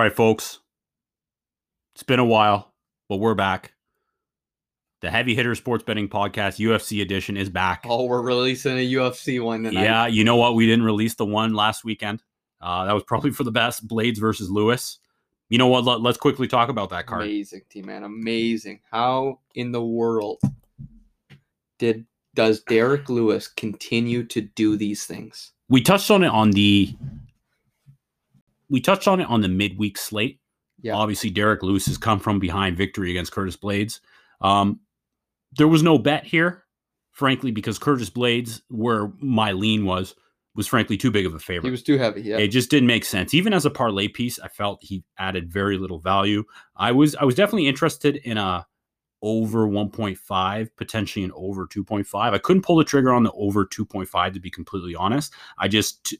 right, folks. It's been a while, but we're back. The Heavy Hitter Sports Betting Podcast, UFC edition, is back. Oh, we're releasing a UFC one tonight. Yeah, you know what? We didn't release the one last weekend. Uh, that was probably for the best. Blaydes versus Lewis. You know what? Let, us quickly talk about that card. Amazing, T man. Amazing. How in the world did does Derrick Lewis continue to do these things? We touched on it on the we touched on it on the midweek slate. Yeah. Obviously, Derrick Lewis has come from behind victory against Curtis Blaydes. Um, there was no bet here, frankly, because Curtis Blaydes, where my lean was, was frankly too big of a favorite. He was too heavy. Yeah, it just didn't make sense. Even as a parlay piece, I felt he added very little value. I was I was definitely interested in a over 1.5, potentially an over 2.5. I couldn't pull the trigger on the over 2.5 to be completely honest. I just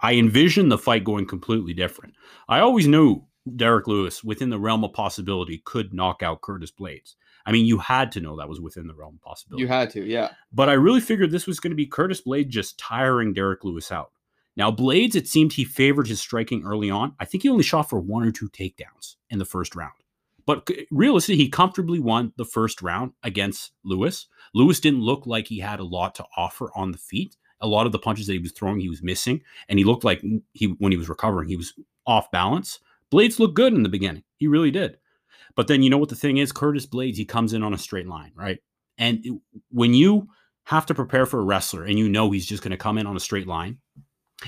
I envisioned the fight going completely different. I always knew Derrick Lewis, within the realm of possibility, could knock out Curtis Blaydes. I mean, you had to know that was within the realm of possibility. You had to, yeah. But I really figured this was going to be Curtis Blaydes just tiring Derrick Lewis out. Now, Blaydes, it seemed he favored his striking early on. I think he only shot for one or two takedowns in the first round. But realistically, he comfortably won the first round against Lewis. Lewis didn't look like he had a lot to offer on the feet. A lot of the punches that he was throwing, he was missing, and he looked like he when he was recovering, he was off balance. Blaydes looked good in the beginning. He really did. But then you know what the thing is? Curtis Blaydes, he comes in on a straight line, right? And it, when you have to prepare for a wrestler and you know he's just going to come in on a straight line,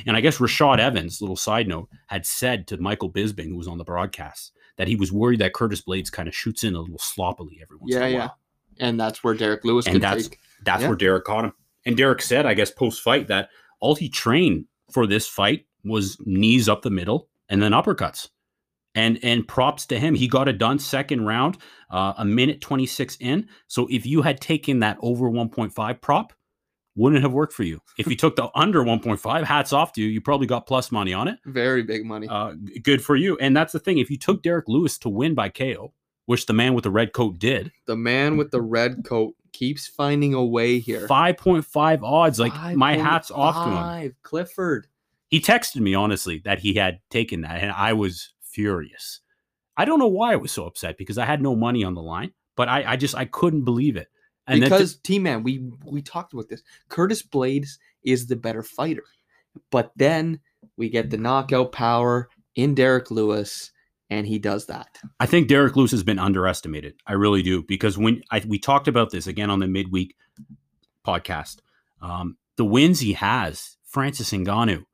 and I guess Rashad Evans, little side note, had said to Michael Bisping, who was on the broadcast, that he was worried that Curtis Blaydes kind of shoots in a little sloppily every once yeah, in a while. yeah. And that's where Derrick Lewis and that's take. that's Yeah. where Derrick caught him. And Derrick said, I guess post fight, that all he trained for this fight was knees up the middle and then uppercuts. And and props to him, he got it done second round, uh, a minute twenty six in. So if you had taken that over one point five prop, wouldn't have worked for you. If you took the under one point five, hats off to you. You probably got plus money on it. Very big money. Uh, good for you. And that's the thing. If you took Derrick Lewis to win by KO, which the man with the red coat did, the man with the red coat keeps finding a way here. five point five odds. Like my hat's off to him. Clifford. He texted me honestly that he had taken that, and I was furious. I don't know why I was so upset because I had no money on the line, but I, I just I couldn't believe it. And then because T Man, we we talked about this. Curtis Blaydes is the better fighter, but then we get the knockout power in Derrick Lewis, and he does that. I think Derrick Lewis has been underestimated. I really do because when I, we talked about this again on the midweek podcast, um, the wins he has, Francis Ngannou,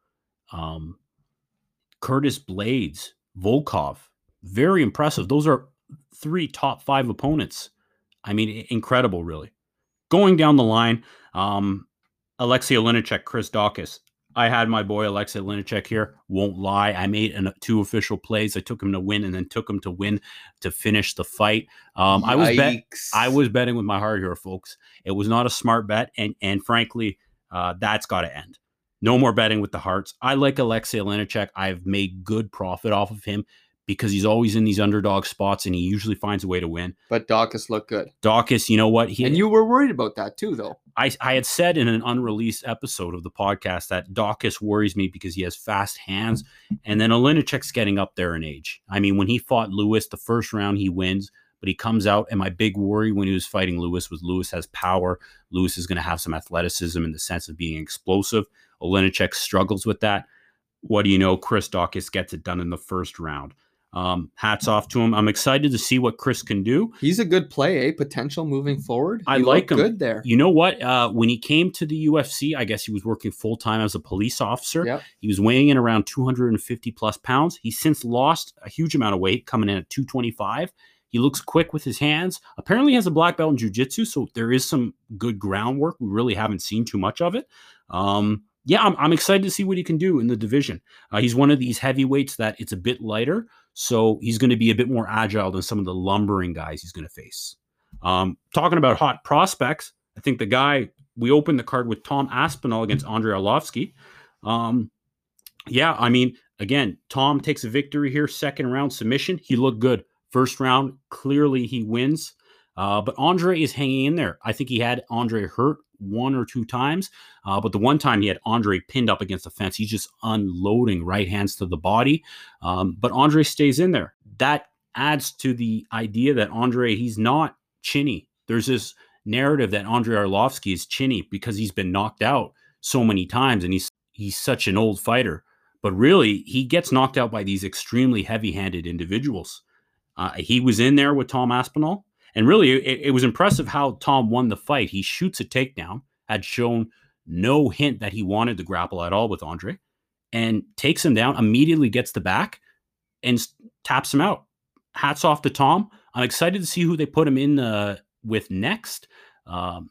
um, Curtis Blaydes, Volkov, very impressive. Those are three top five opponents. I mean, incredible, really. Going down the line, um, Alexei Olenechek, Chris Daukaus. I had my boy Alexei Olenechek here. Won't lie, I made an, two official plays. I took him to win, and then took him to win to finish the fight. Um, I was bet. I was betting with my heart here, folks. It was not a smart bet, and and frankly, uh, that's got to end. No more betting with the hearts. I like Alexei Olenechek. I've made good profit off of him because he's always in these underdog spots, and he usually finds a way to win. But Daukaus looked good, Daukaus, you know what? He, and you were worried about that too, though. I, I had said in an unreleased episode of the podcast that Daukaus worries me because he has fast hands, and then Olenechek's getting up there in age. I mean, when he fought Lewis the first round, he wins, but he comes out. And my big worry when he was fighting Lewis was Lewis has power. Lewis is going to have some athleticism in the sense of being explosive. Olenechek struggles with that. What do you know? Chris Daukaus gets it done in the first round. Um, hats off to him. I'm excited to see what Chris can do. He's a good play, eh? Potential moving forward. I He like him. Good there. You know what? Uh, when he came to the UFC, I guess he was working full time as a police officer. Yep. He was weighing in around 250 plus pounds. He's since lost a huge amount of weight, coming in at 225. He looks quick with his hands. Apparently, he has a black belt in jujitsu, so there is some good groundwork. We really haven't seen too much of it. Um, yeah, I'm, I'm excited to see what he can do in the division. Uh, he's one of these heavyweights that it's a bit lighter, so he's going to be a bit more agile than some of the lumbering guys he's going to face. Um, talking about hot prospects, I think the guy we opened the card with Tom Aspinall against Andrei Arlovsky. Um, yeah, I mean, again, Tom takes a victory here, second round submission. He looked good. First round, clearly he wins. Uh, but Andre is hanging in there. I think he had Andre hurt one or two times. Uh, but the one time he had Andre pinned up against the fence, he's just unloading right hands to the body. Um, but Andre stays in there. That adds to the idea that Andre, he's not chinny. There's this narrative that Andre Arlovsky is chinny because he's been knocked out so many times and he's he's such an old fighter. But really, he gets knocked out by these extremely heavy-handed individuals. Uh, he was in there with Tom Aspinall, and really, it, it was impressive how Tom won the fight. He shoots a takedown, had shown no hint that he wanted to grapple at all with Andre, and takes him down. Immediately gets the back and taps him out. Hats off to Tom. I'm excited to see who they put him in uh, with next. Um,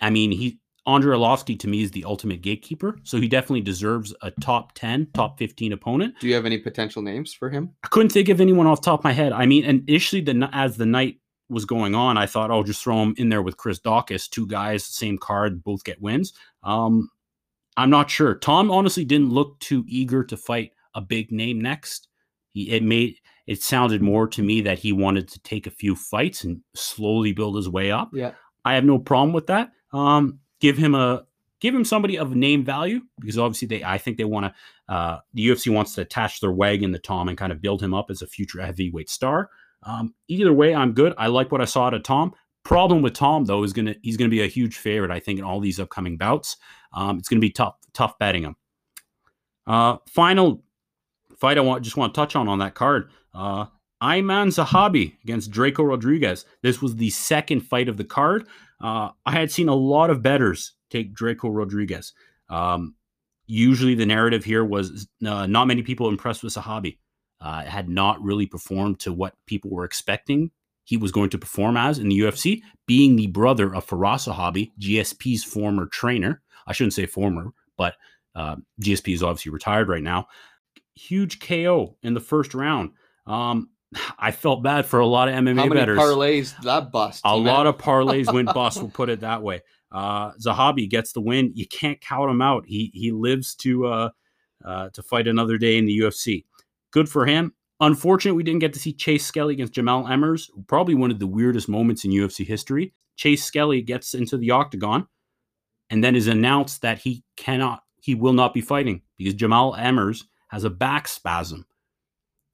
I mean, he Andre Arlovsky to me is the ultimate gatekeeper, so he definitely deserves a top 10, top 15 opponent. Do you have any potential names for him? I couldn't think of anyone off the top of my head. I mean, initially, the as the night was going on, I thought, oh, just throw him in there with Chris Daukaus, two guys, same card, both get wins. Um, I'm not sure. Tom honestly didn't look too eager to fight a big name next. He it made it sounded more to me that he wanted to take a few fights and slowly build his way up. Yeah. I have no problem with that. Um, give him a give him somebody of name value because obviously they I think they want to uh, the UFC wants to attach their wagon to Tom and kind of build him up as a future heavyweight star. Um, either way, I'm good. I like what I saw out of Tom. Problem with Tom though is gonna he's gonna be a huge favorite I think in all these upcoming bouts. Um, it's gonna be tough tough betting him. Uh, final fight I want just want to touch on on that card. Uh, Aiemann Zahabi against Drako Rodriguez. This was the second fight of the card. Uh, I had seen a lot of betters take Drako Rodriguez. Um, usually, the narrative here was uh, not many people impressed with Zahabi. Uh, had not really performed to what people were expecting he was going to perform as in the UFC, being the brother of Firas Zahabi, GSP's former trainer. I shouldn't say former, but uh, GSP is obviously retired right now. Huge KO in the first round. Um, I felt bad for a lot of MMA How many betters. parlays that bust? A man? lot of parlays went bust. We'll put it that way. Uh, Zahabi gets the win. You can't count him out. He he lives to uh, uh, to fight another day in the UFC. Good for him. Unfortunate, we didn't get to see Chase Skelly against Jamall Emmers. Probably one of the weirdest moments in UFC history. Chase Skelly gets into the octagon, and then is announced that he cannot, he will not be fighting because Jamall Emmers has a back spasm.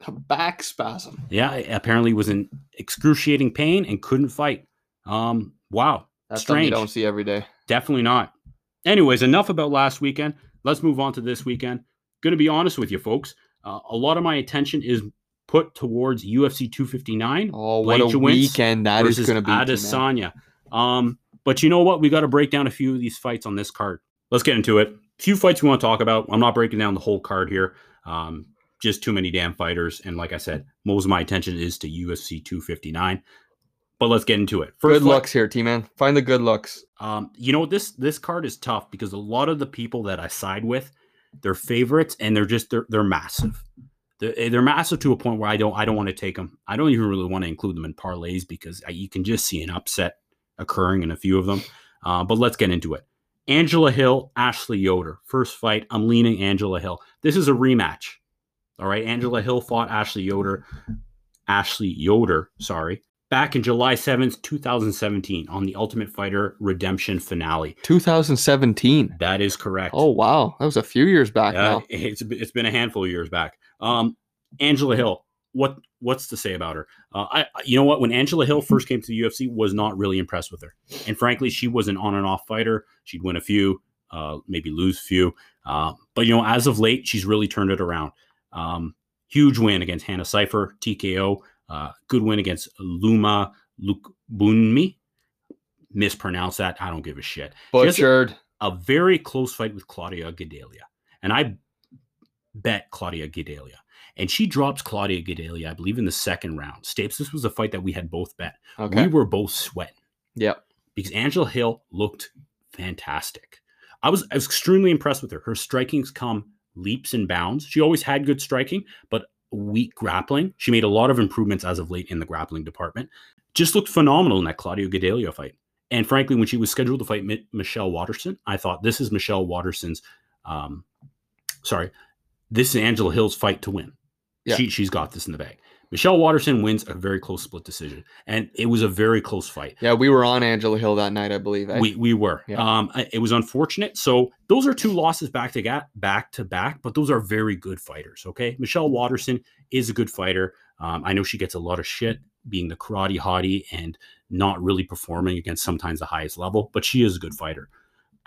A back spasm. Yeah, apparently was in excruciating pain and couldn't fight. Um, wow, That's something you Strange. don't see every day. definitely not. Anyways, enough about last weekend. Let's move on to this weekend. Going to be honest with you, folks. Uh, a lot of my attention is put towards UFC 259 Oh, what a weekend that is going to be. Adesanya. Um, but you know what? We got to break down a few of these fights on this card. Let's get into it. A few fights we want to talk about. I'm not breaking down the whole card here. Um, just too many damn fighters. And like I said, most of my attention is to UFC 259. But let's get into it. Good fight- looks here, T man. Find the good looks. um, you know this this card is tough because a lot of the people that I side with, they're favorites and they're just they're they're massive. They're, eh, they're massive to a point where I don't I don't want to take them. I don't even really want to include them in parlays because I, you can just see an upset occurring in a few of them. Uh, but let's get into it. Angela Hill, Ashley Yoder, first fight. I'm leaning Angela Hill. This is a rematch. All right, Angela Hill fought Ashley Yoder. Ashley Yoder, sorry, back in July 7th, 2017, on the Ultimate Fighter Redemption finale. 2017. That is correct. Oh wow, that was a few years back Uh, now. it's it's been a handful of years back. Um, Angela Hill, what what's to say about her? Uh, I you know what? When Angela Hill first came to the UFC, was not really impressed with her, and frankly, she was an on and off fighter. She'd win a few, uh, maybe lose a few, uh, but you know, as of late, she's really turned it around. Um, huge win against Hannah Cifers, TKO. Uh, good win against Loma Lookboonmee. Mispronounce that. I don't give a shit has a- Butchered. a very close fight with Claudia Gadelha. And I bet Claudia Gadelha. And she drops Claudia Gadelha, I believe, in the second round. Stapes, this was a fight that we had both bet. Okay. We were both sweating yep. because Angela Hill looked fantastic. I was, I was extremely impressed with her. Her striking's come leaps and bounds. She always had good striking, but weak grappling. She made a lot of improvements as of late in the grappling department. Just looked phenomenal in that Claudia Gadelha fight. And frankly, when she was scheduled to fight Mi- Michelle Waterson, I thought this is Michelle Waterson's. Um, sorry, this is Angela Hill's fight to win. Yeah. She she's got this in the bag. Michelle Waterson wins a very close split decision, and it was a very close fight. Yeah, we were on Angela Hill that night, I believe. eh? We we were. Yeah. Um, it was unfortunate. So those are two losses back to ga- back to back, but those are very good fighters. Okay, Michelle Waterson is a good fighter. Um, I know she gets a lot of shit being the karate hottie and not really performing against sometimes the highest level, but she is a good fighter.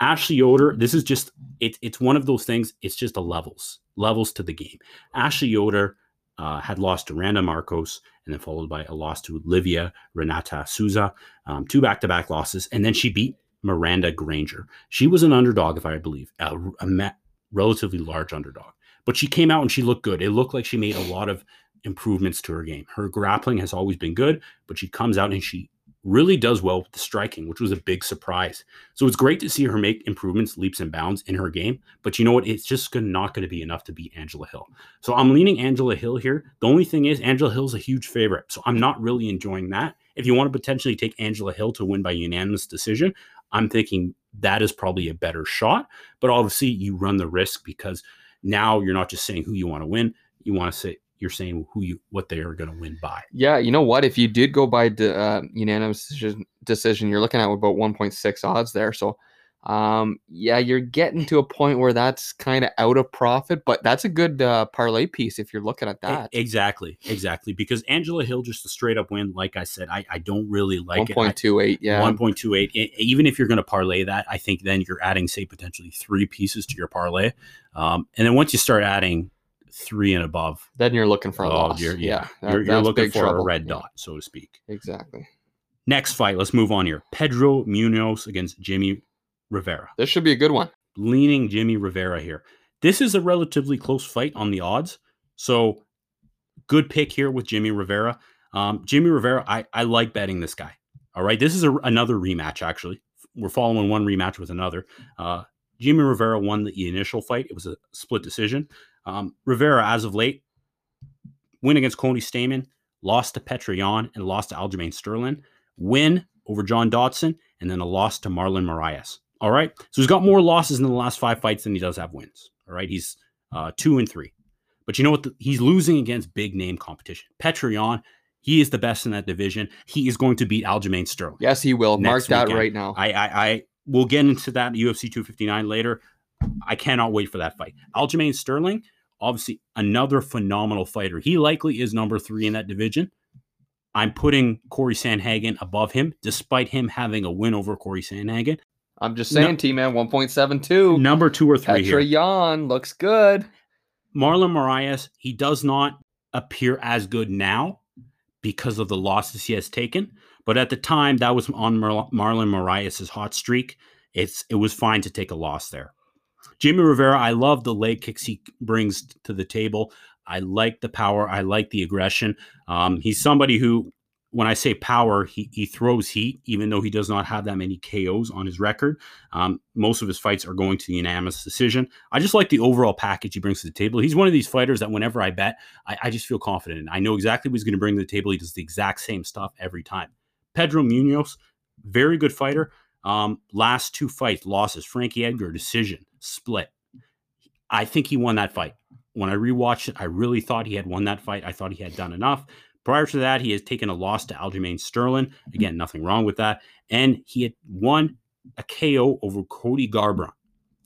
Ashley Yoder, this is just it, it's one of those things. It's just the levels levels to the game. Ashley Yoder uh, had lost to Randa Markos and then followed by a loss to Livia Renata Souza, um, two back to back losses, and then she beat Miranda Granger. She was an underdog, if I believe, a, a relatively large underdog, but she came out and she looked good. It looked like she made a lot of improvements to her game. Her grappling has always been good, but she comes out and she really does well with the striking, which was a big surprise. So it's great to see her make improvements, leaps and bounds in her game. But you know what? It's just not going to be enough to beat Angela Hill. So I'm leaning Angela Hill here. The only thing is, Angela Hill's a huge favorite. So I'm not really enjoying that. If you want to potentially take Angela Hill to win by unanimous decision, I'm thinking that is probably a better shot. But obviously, you run the risk because now you're not just saying who you want to win. You want to say you're saying who you what they are going to win by. Yeah, you know what? If you did go by de- uh, unanimous decision, decision, you're looking at about 1.6 odds there. So, um, yeah, you're getting to a point where that's kind of out of profit, but that's a good uh, parlay piece if you're looking at that. Exactly, exactly. Because Angela Hill just a straight up win. Like I said, I, I don't really like it. 1.28, yeah. One point two eight. E, Even if you're going to parlay that, I think then you're adding, say, potentially three pieces to your parlay. Um, and then once you start adding three and above, then you're looking for a oh, loss. you're, yeah, that- you're, you're looking for trouble. a red dot, so to speak. exactly. Next fight, let's move on here. Pedro Munhoz against Jimmy Rivera. This should be a good one. leaning Jimmy Rivera here. This is a relatively close fight on the odds. So good pick here with Jimmy Rivera. Um, Jimmy Rivera, I, I like betting this guy. All right. This is a, another rematch, actually. We're following one rematch with another. Uh, Jimmy Rivera won the initial fight. It was a split decision. Um, Rivera, as of late, win against Cody Stamann, lost to Petr Yan, and lost to Aljamain Sterling. Win over John Dodson, and then a loss to Marlon Moraes. All right. So he's got more losses in the last five fights than he does have wins. All right. He's uh, two and three. But you know what? The- he's losing against big name competition. Petr Yan, he is the best in that division. He is going to beat Aljamain Sterling. Yes, he will. Mark that right now. I, I, I will get into that UFC 259 later. I cannot wait for that fight. Aljamain Sterling, obviously another phenomenal fighter. He likely is number three in that division. I'm putting Cory Sandhagen above him, despite him having a win over Cory Sandhagen. I'm just No- saying, T man, 1.72. Number two or three here. Petr Yan looks good. Marlon Moraes, he does not appear as good now because of the losses he has taken. But at the time, that was on Mar- Marlon Moraes' hot streak. It's it was fine to take a loss there. Jimmy Rivera, I love the leg kicks he brings to the table. I like the power. I like the aggression. Um, he's somebody who, when I say power, he, he throws heat, even though he does not have that many KOs on his record. Um, most of his fights are going to the unanimous decision. I just like the overall package he brings to the table. He's one of these fighters that whenever I bet, I, I just feel confident in. I know exactly what he's going to bring to the table. He does the exact same stuff every time. Pedro Munhoz, very good fighter. Um, last two fights, losses. Frankie Edgar, decision, split. I think he won that fight. When I rewatched it, I really thought he had won that fight. I thought he had done enough. Prior to that, he has taken a loss to Aljamain Sterling. Again, nothing wrong with that. And he had won a KO over Cody Garbrandt.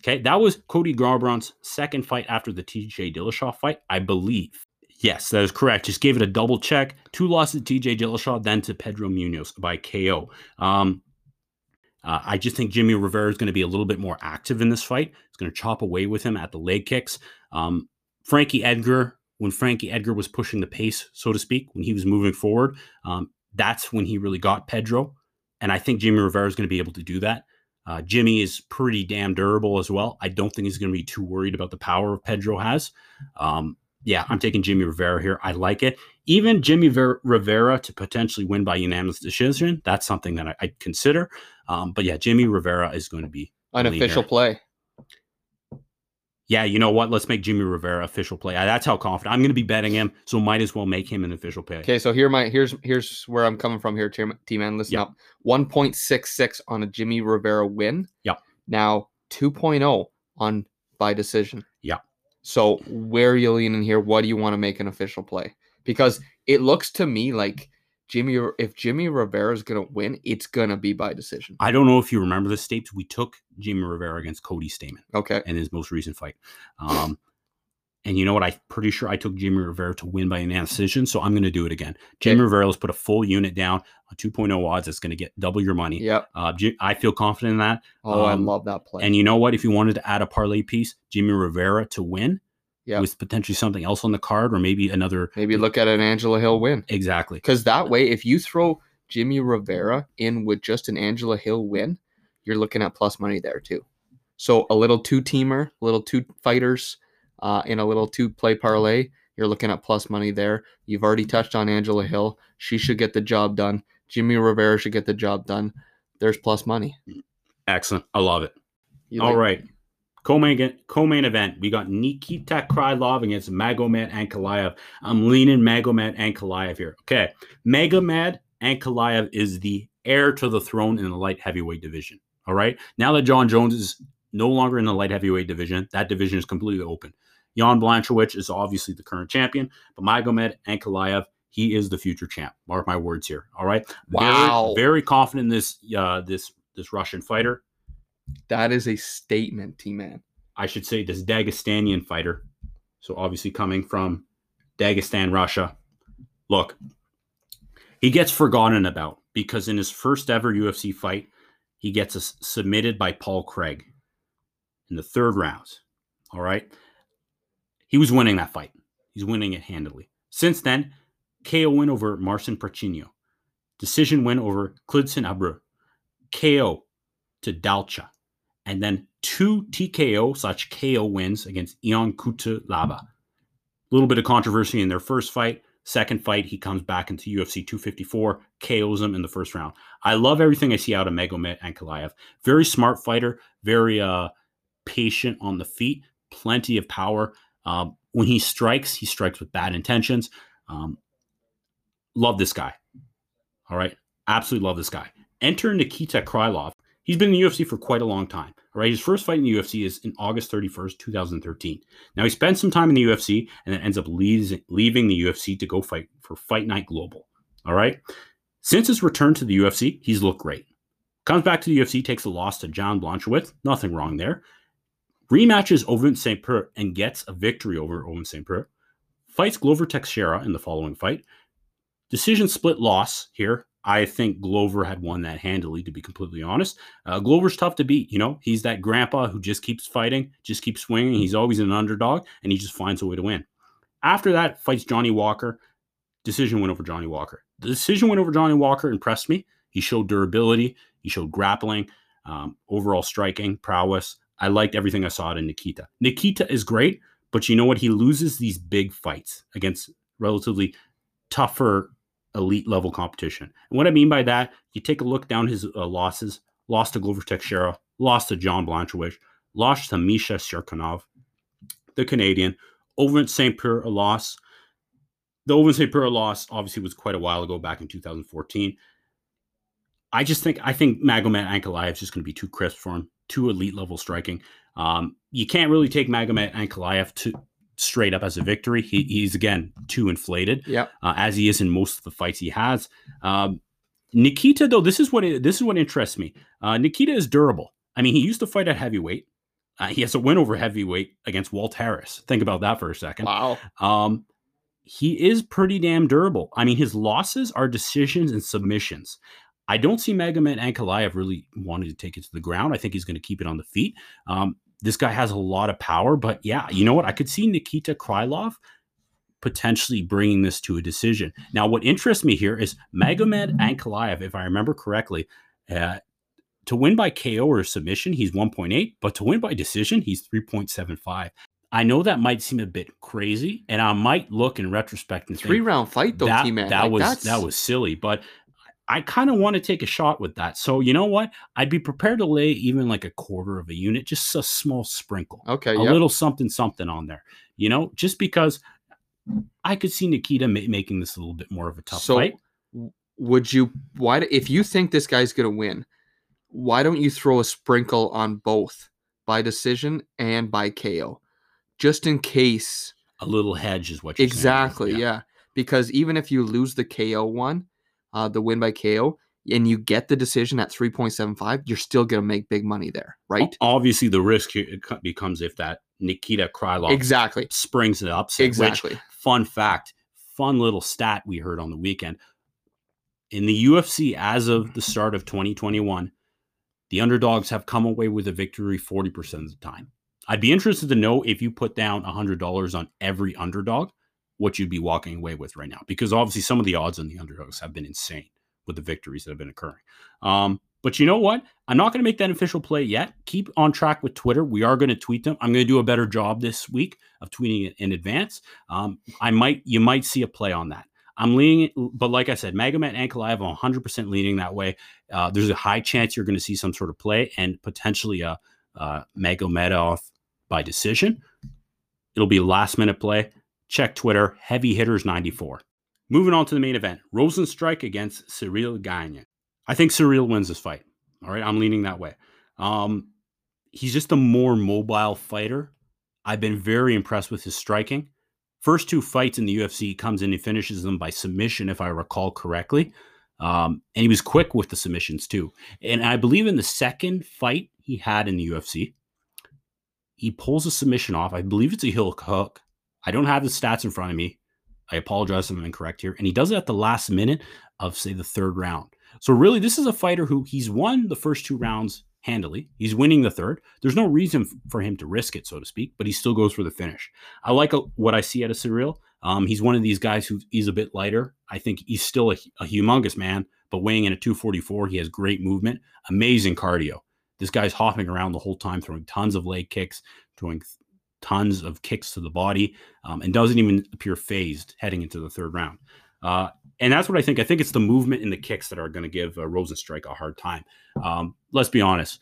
Okay, that was Cody Garbrandt's second fight after the TJ Dillashaw fight, I believe. Yes, that is correct. Just gave it a double check. Two losses to TJ Dillashaw, then to Pedro Munhoz by KO. Um, uh, I just think Jimmy Rivera is going to be a little bit more active in this fight. He's going to chop away with him at the leg kicks. Um, Frankie Edgar, when Frankie Edgar was pushing the pace, so to speak, when he was moving forward, um, that's when he really got Pedro. And I think Jimmy Rivera is going to be able to do that. Uh, Jimmy is pretty damn durable as well. I don't think he's going to be too worried about the power of Pedro has. Um, yeah, I'm taking Jimmy Rivera here. I like it. Even Jimmy Ver- Rivera to potentially win by unanimous decision, that's something that I, I'd consider. Um, but yeah, Jimmy Rivera is going to be. Unofficial here. play. Yeah, you know what? Let's make Jimmy Rivera official play. That's how confident I'm going to be betting him. So might as well make him an official play. Okay, so here my here's here's where I'm coming from here, T man. Listen Yep. up. 1.66 on a Jimmy Rivera win. Yep. Now 2.0 on by decision. Yeah. So where are you leaning here? What do you want to make an official play? Because it looks to me like Jimmy. If Jimmy Rivera is gonna win, it's gonna be by decision. I don't know if you remember the tapes. We took Jimmy Rivera against Cody Stamann Okay. in his most recent fight. Um, and you know what? I'm pretty sure I took Jimmy Rivera to win by an decision, so I'm going to do it again. Jimmy. Rivera, let's put a full unit down, a 2.0 odds. It's going to get double your money. Yep. Uh, I feel confident in that. Oh, I Um, love that play. And you know what? If you wanted to add a parlay piece, Jimmy Rivera to win Yep. with potentially something else on the card or maybe another. Maybe look at an Angela Hill win. Exactly. Because that way, if you throw Jimmy Rivera in with just an Angela Hill win, you're looking at plus money there too. So a little two teamer, little two fighters, uh, in a little two play parlay, you're looking at plus money there. You've already touched on Angela Hill. She should get the job done. Jimmy Rivera should get the job done. There's plus money. Excellent. I love it. You All like- right. Co-main, co-main event. We got Nikita Krylov against Magomed Ankalaev. I'm leaning Magomed Ankalaev here. Okay. Magomed Ankalaev is the heir to the throne in the light heavyweight division. All right. Now that Jon Jones is no longer in the light heavyweight division, that division is completely open. Jan Blanchowicz is obviously the current champion, but Magomed Ankalaev, he is the future champ. Mark my words here. All right. Wow. Very, very confident in this uh this this Russian fighter. That is a statement, T man. I should say this Dagestanian fighter. So obviously coming from Dagestan, Russia. Look, he gets forgotten about because in his first ever UFC fight, he gets submitted by Paul Craig in the third round. All right. He was winning that fight. He's winning it handily. Since then, KO win over Marcin Prachnio. Decision win over Klidson Abreu. KO to Dalcha and then two TKO slash KO wins against Ion Cutelaba. A little bit of controversy in their first fight. Second fight, he comes back into UFC 254, KOs him in the first round. I love everything I see out of Magomed Ankalaev. Very smart fighter, very uh, patient on the feet, plenty of power. Um, when he strikes, he strikes with bad intentions. Um, love this guy. All right. Absolutely love this guy. Enter Nikita Krylov. He's been in the UFC for quite a long time. All right. His first fight in the UFC is in August 31st, 2013. Now, he spent some time in the UFC and then ends up leaves, leaving the UFC to go fight for Fight Night Global. All right. Since his return to the UFC, he's looked great. Comes back to the UFC, takes a loss to John Blanchowitz. Nothing wrong there. Rematches Ovince St. Preux and gets a victory over Ovince St. Preux. Fights Glover Teixeira in the following fight. Decision split loss here. I think Glover had won that handily, to be completely honest. Uh, Glover's tough to beat. You know, he's that grandpa who just keeps fighting, just keeps swinging. He's always an underdog, and he just finds a way to win. After that, fights Johnny Walker. Decision win over Johnny Walker. The decision win over Johnny Walker impressed me. He showed durability, he showed grappling, um, overall striking prowess. I liked everything I saw in Nikita. Nikita is great, but you know what? He loses these big fights against relatively tougher elite level competition. And what I mean by that, you take a look down his uh, losses. Lost to Glover Teixeira, lost to John Blanchowicz, lost to Misha Cirkunov, the Canadian. Over in St. Pierre, a loss. The Over in St. Pierre loss obviously was quite a while ago, back in 2014. I just think I think Magomed Ankalaev is just going to be too crisp for him, too elite level striking. Um, you can't really take Magomed Ankalaev to straight up as a victory. He, he's again too inflated Yep. uh, as he is in most of the fights he has. Um, Nikita, though, this is what it, this is what interests me. Uh, Nikita is durable. I mean, he used to fight at heavyweight. Uh, he has a win over heavyweight against Walt Harris. Think about that for a second. Wow. Um, he is pretty damn durable. I mean, his losses are decisions and submissions. I don't see Magomed Ankalaev really wanting to take it to the ground. I think he's going to keep it on the feet. Um, this guy has a lot of power, but yeah, you know what? I could see Nikita Krylov potentially bringing this to a decision. Now, what interests me here is Magomed Ankalaev, if I remember correctly, uh, to win by KO or submission, he's 1.8, but to win by decision, he's 3.75. I know that might seem a bit crazy, and I might look in retrospect and Three think round fight though, that, T man. that was that was silly, but I kind of want to take a shot with that. So you know what? I'd be prepared to lay even like a quarter of a unit, just a small sprinkle, okay. a Yeah. little something something on there. You know, just because I could see Nikita ma- making this a little bit more of a tough So, fight. Would you? Why? do- If you think this guy's gonna win, why don't you throw a sprinkle on both by decision and by KO, just in case? A little hedge is what you're saying. Exactly. Yeah. because even if you lose the KO one, uh, the win by KO, and you get the decision at 3.75, you're still going to make big money there, right? Obviously, the risk here it becomes if that Nikita Krylov Exactly. springs upset. Which, Exactly. fun fact, fun little stat we heard on the weekend. In the UFC, as of the start of 2021, the underdogs have come away with a victory 40% of the time. I'd be interested to know if you put down $100 on every underdog, what you'd be walking away with right now. Because obviously, some of the odds on the underdogs have been insane with the victories that have been occurring. Um, but you know what? I'm not going to make that official play yet. Keep on track with Twitter. We are going to tweet them. I'm going to do a better job this week of tweeting it in advance. Um, I might, you might see a play on that. I'm leaning, but like I said, Magomed Ankalaev, I'm 100% leaning that way. Uh, there's a high chance you're going to see some sort of play and potentially a, a Magomedov by decision. It'll be last minute play. Check Twitter, heavy hitters 94. Moving on to the main event Rozenstruik against Ciryl Gane. I think Ciryl wins this fight. All right. I'm leaning that way. Um, he's just a more mobile fighter. I've been very impressed with his striking. First two fights in the UFC, he comes in and finishes them by submission, if I recall correctly. Um, and he was quick with the submissions too. And I believe in the second fight he had in the UFC, he pulls a submission off. I believe it's a heel hook. I don't have the stats in front of me. I apologize if I'm incorrect here. And he does it at the last minute of, say, the third round. So, really, this is a fighter who he's won the first two rounds handily. He's winning the third. There's no reason for him to risk it, so to speak, but he still goes for the finish. I like a, what I see out of Ciryl. Um, he's one of these guys who he's a bit lighter. I think he's still a, a humongous man, but weighing in at 244, he has great movement, amazing cardio. This guy's hopping around the whole time, throwing tons of leg kicks, throwing th- tons of kicks to the body, um, and doesn't even appear phased heading into the third round. Uh, and that's what I think. I think it's the movement and the kicks that are going to give uh, Rozenstruik a hard time. Um, let's be honest.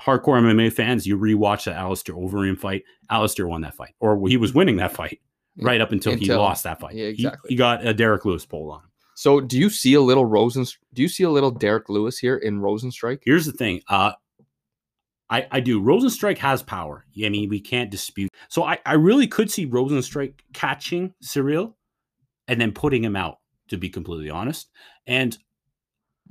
Hardcore MMA fans, you rewatch the Alistair Overeem fight. Alistair won that fight, or he was winning that fight right up until, he lost that fight. yeah, He- exactly. He, got a Derrick Lewis pole on him. So, do you see a little Rosen? Do you see a little Derrick Lewis here in Rozenstruik? Here's the thing. Uh, I, I do. Rozenstruik has power. I mean, we can't dispute. So I, I really could see Rozenstruik catching Ciryl and then putting him out, to be completely honest. And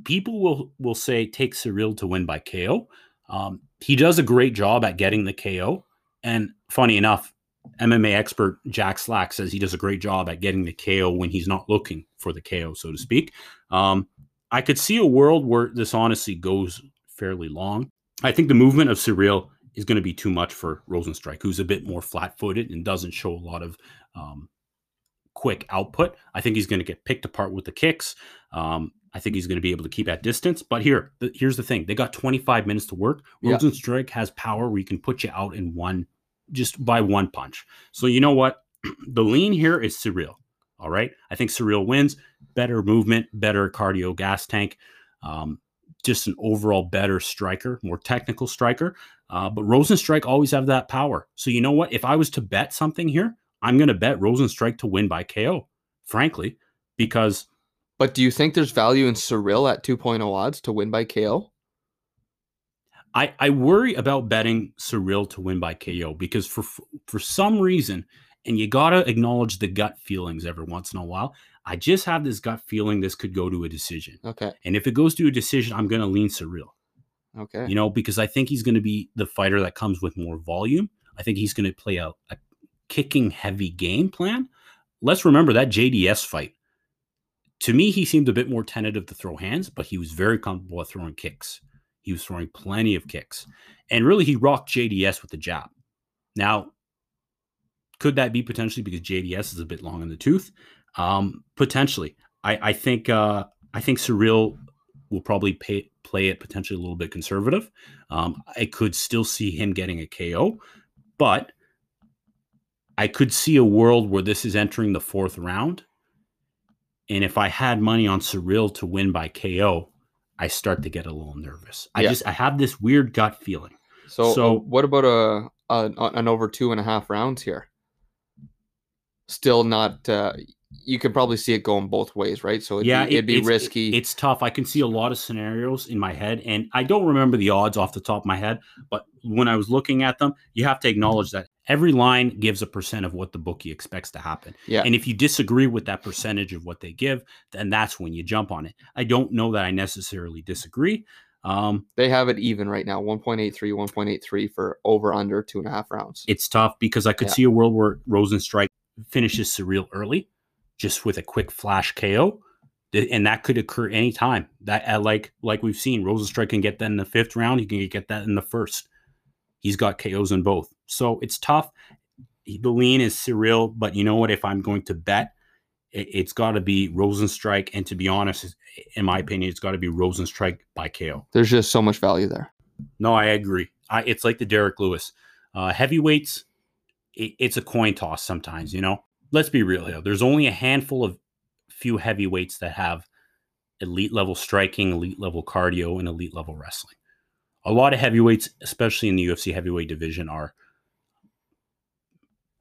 people will will say take Ciryl to win by KO. Um, he does a great job at getting the KO. And funny enough, MMA expert Jack Slack says he does a great job at getting the KO when he's not looking for the KO, so to speak. Um, I could see a world where this honestly goes fairly long. I think the movement of Ciryl is going to be too much for Rozenstruik, who's a bit more flat footed and doesn't show a lot of um, quick output. I think he's going to get picked apart with the kicks. Um, I think he's going to be able to keep at distance. But here, the, here's the thing: they got 25 minutes to work. Yeah. Rozenstruik has power where he can put you out in one, just by one punch. So you know what? the lean here is Ciryl. All right, I think Ciryl wins. Better movement, better cardio gas tank. Um, just an overall better striker, more technical striker. Uh, but Rozenstruik always have that power. So you know what? If I was to bet something here, I'm going to bet Rozenstruik to win by KO. Frankly, because But do you think there's value in Ciryl at 2.0 odds to win by KO? I, I worry about betting Ciryl to win by KO because for for some reason, and you gotta acknowledge the gut feelings every once in a while. I just have this gut feeling this could go to a decision, Okay. and if it goes to a decision, I'm gonna lean Ciryl. Okay. You know, because I think he's gonna be the fighter that comes with more volume. I think he's gonna play a, a kicking heavy game plan. Let's remember that JDS fight. To me, he seemed a bit more tentative to throw hands, but he was very comfortable at throwing kicks. He was throwing plenty of kicks. And really, he rocked JDS with the jab. Now, could that be potentially because JDS is a bit long in the tooth? Um, potentially. I, I think uh, I think Ciryl will probably pay, play it potentially a little bit conservative. Um, I could still see him getting a KO, but I could see a world where this is entering the fourth round. And if I had money on Ciryl to win by KO, I start to get a little nervous. I Yeah. just I have this weird gut feeling. So, So- uh, what about a, a an over two and a half rounds here? Still not. Uh, you could probably see it going both ways, right? So it'd yeah, be, it'd be it's, risky. It's tough. I can see a lot of scenarios in my head, and I don't remember the odds off the top of my head. But when I was looking at them, you have to acknowledge that Every line gives a percent of what the bookie expects to happen. Yeah. And if you disagree with that percentage of what they give, then that's when you jump on it. I don't know that I necessarily disagree. Um, They have it even right now 1.83, 1.83 for over under two and a half rounds. it's tough because I could Yeah. see a world where Rozenstruik finishes Ciryl early, just with a quick flash KO, and that could occur anytime. That like like we've seen, Rozenstruik can get that in the fifth round. He can get that in the first. He's got KOs in both, so it's tough. He- The lean is Ciryl, but you know what? If I'm going to bet, it, it's got to be Rozenstruik, and to be honest, in my opinion, it's got to be Rozenstruik by KO. There's just so much value there. No, I agree. I, it's like the Derrick Lewis. Uh, heavyweights, it, it's a coin toss sometimes, you know? Let's be real here. There's only a handful of few heavyweights that have elite level striking, elite level cardio, and elite level wrestling. A lot of heavyweights, especially in the UFC heavyweight division, are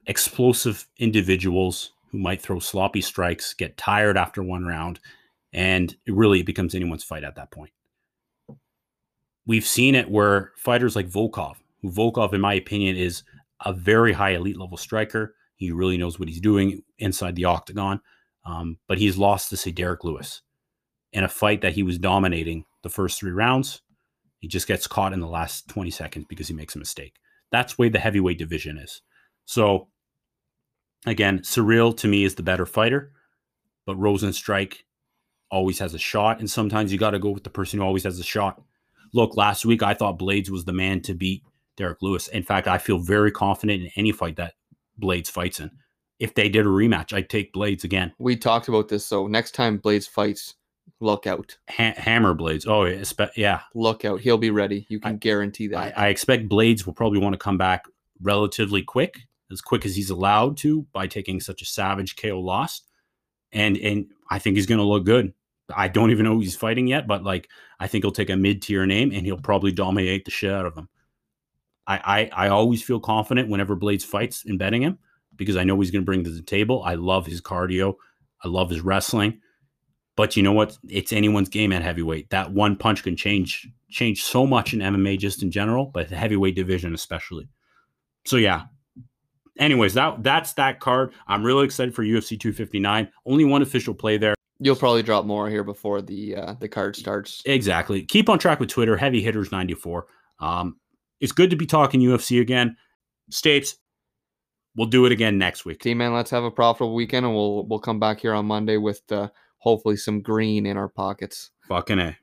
explosive individuals who might throw sloppy strikes, get tired after one round, and it really becomes anyone's fight at that point we've seen it where fighters like Volkov, who Volkov, in my opinion, is a very high elite level striker. He really knows what he's doing inside the octagon. Um, but he's lost to say Derrick Lewis in a fight that he was dominating the first three rounds. He just gets caught in the last 20 seconds because he makes a mistake. That's where the heavyweight division is. So again, Ciryl to me is the better fighter, but Rozenstruik always has a shot. And sometimes you got to go with the person who always has a shot look, last week I thought Blaydes was the man to beat Derrick Lewis. In fact, I feel very confident in any fight that Blaydes fights in. If they did a rematch, I'd take Blaydes again. We talked about this. So next time Blaydes fights, look out. Ha- hammer Blaydes. Oh, yeah. yeah. Look out. He'll be ready. You can I- guarantee I, that. I expect Blaydes will probably want to come back relatively quick, as quick as he's allowed to by taking such a savage KO loss. And and I think he's going to look good. I don't even know who he's fighting yet, but like I think he'll take a mid tier name and he'll probably dominate the shit out of him. I, I I always feel confident whenever Blaydes fights in betting him because I know he's going to bring to the table. I love his cardio, I love his wrestling, but you know what? It's anyone's game at heavyweight. That one punch can change change so much in MMA just in general, but the heavyweight division especially. So yeah. Anyways, that that's that card. I'm really excited for UFC 259. Only one official play there. You'll probably drop more here before the uh, the card starts. Exactly. Keep on track with Twitter. Heavy hitters 94. Um, it's good to be talking UFC again. Stapes, we'll do it again next week. Team man, let's have a profitable weekend, and we'll we'll come back here on Monday with uh, hopefully some green in our pockets. Fucking A.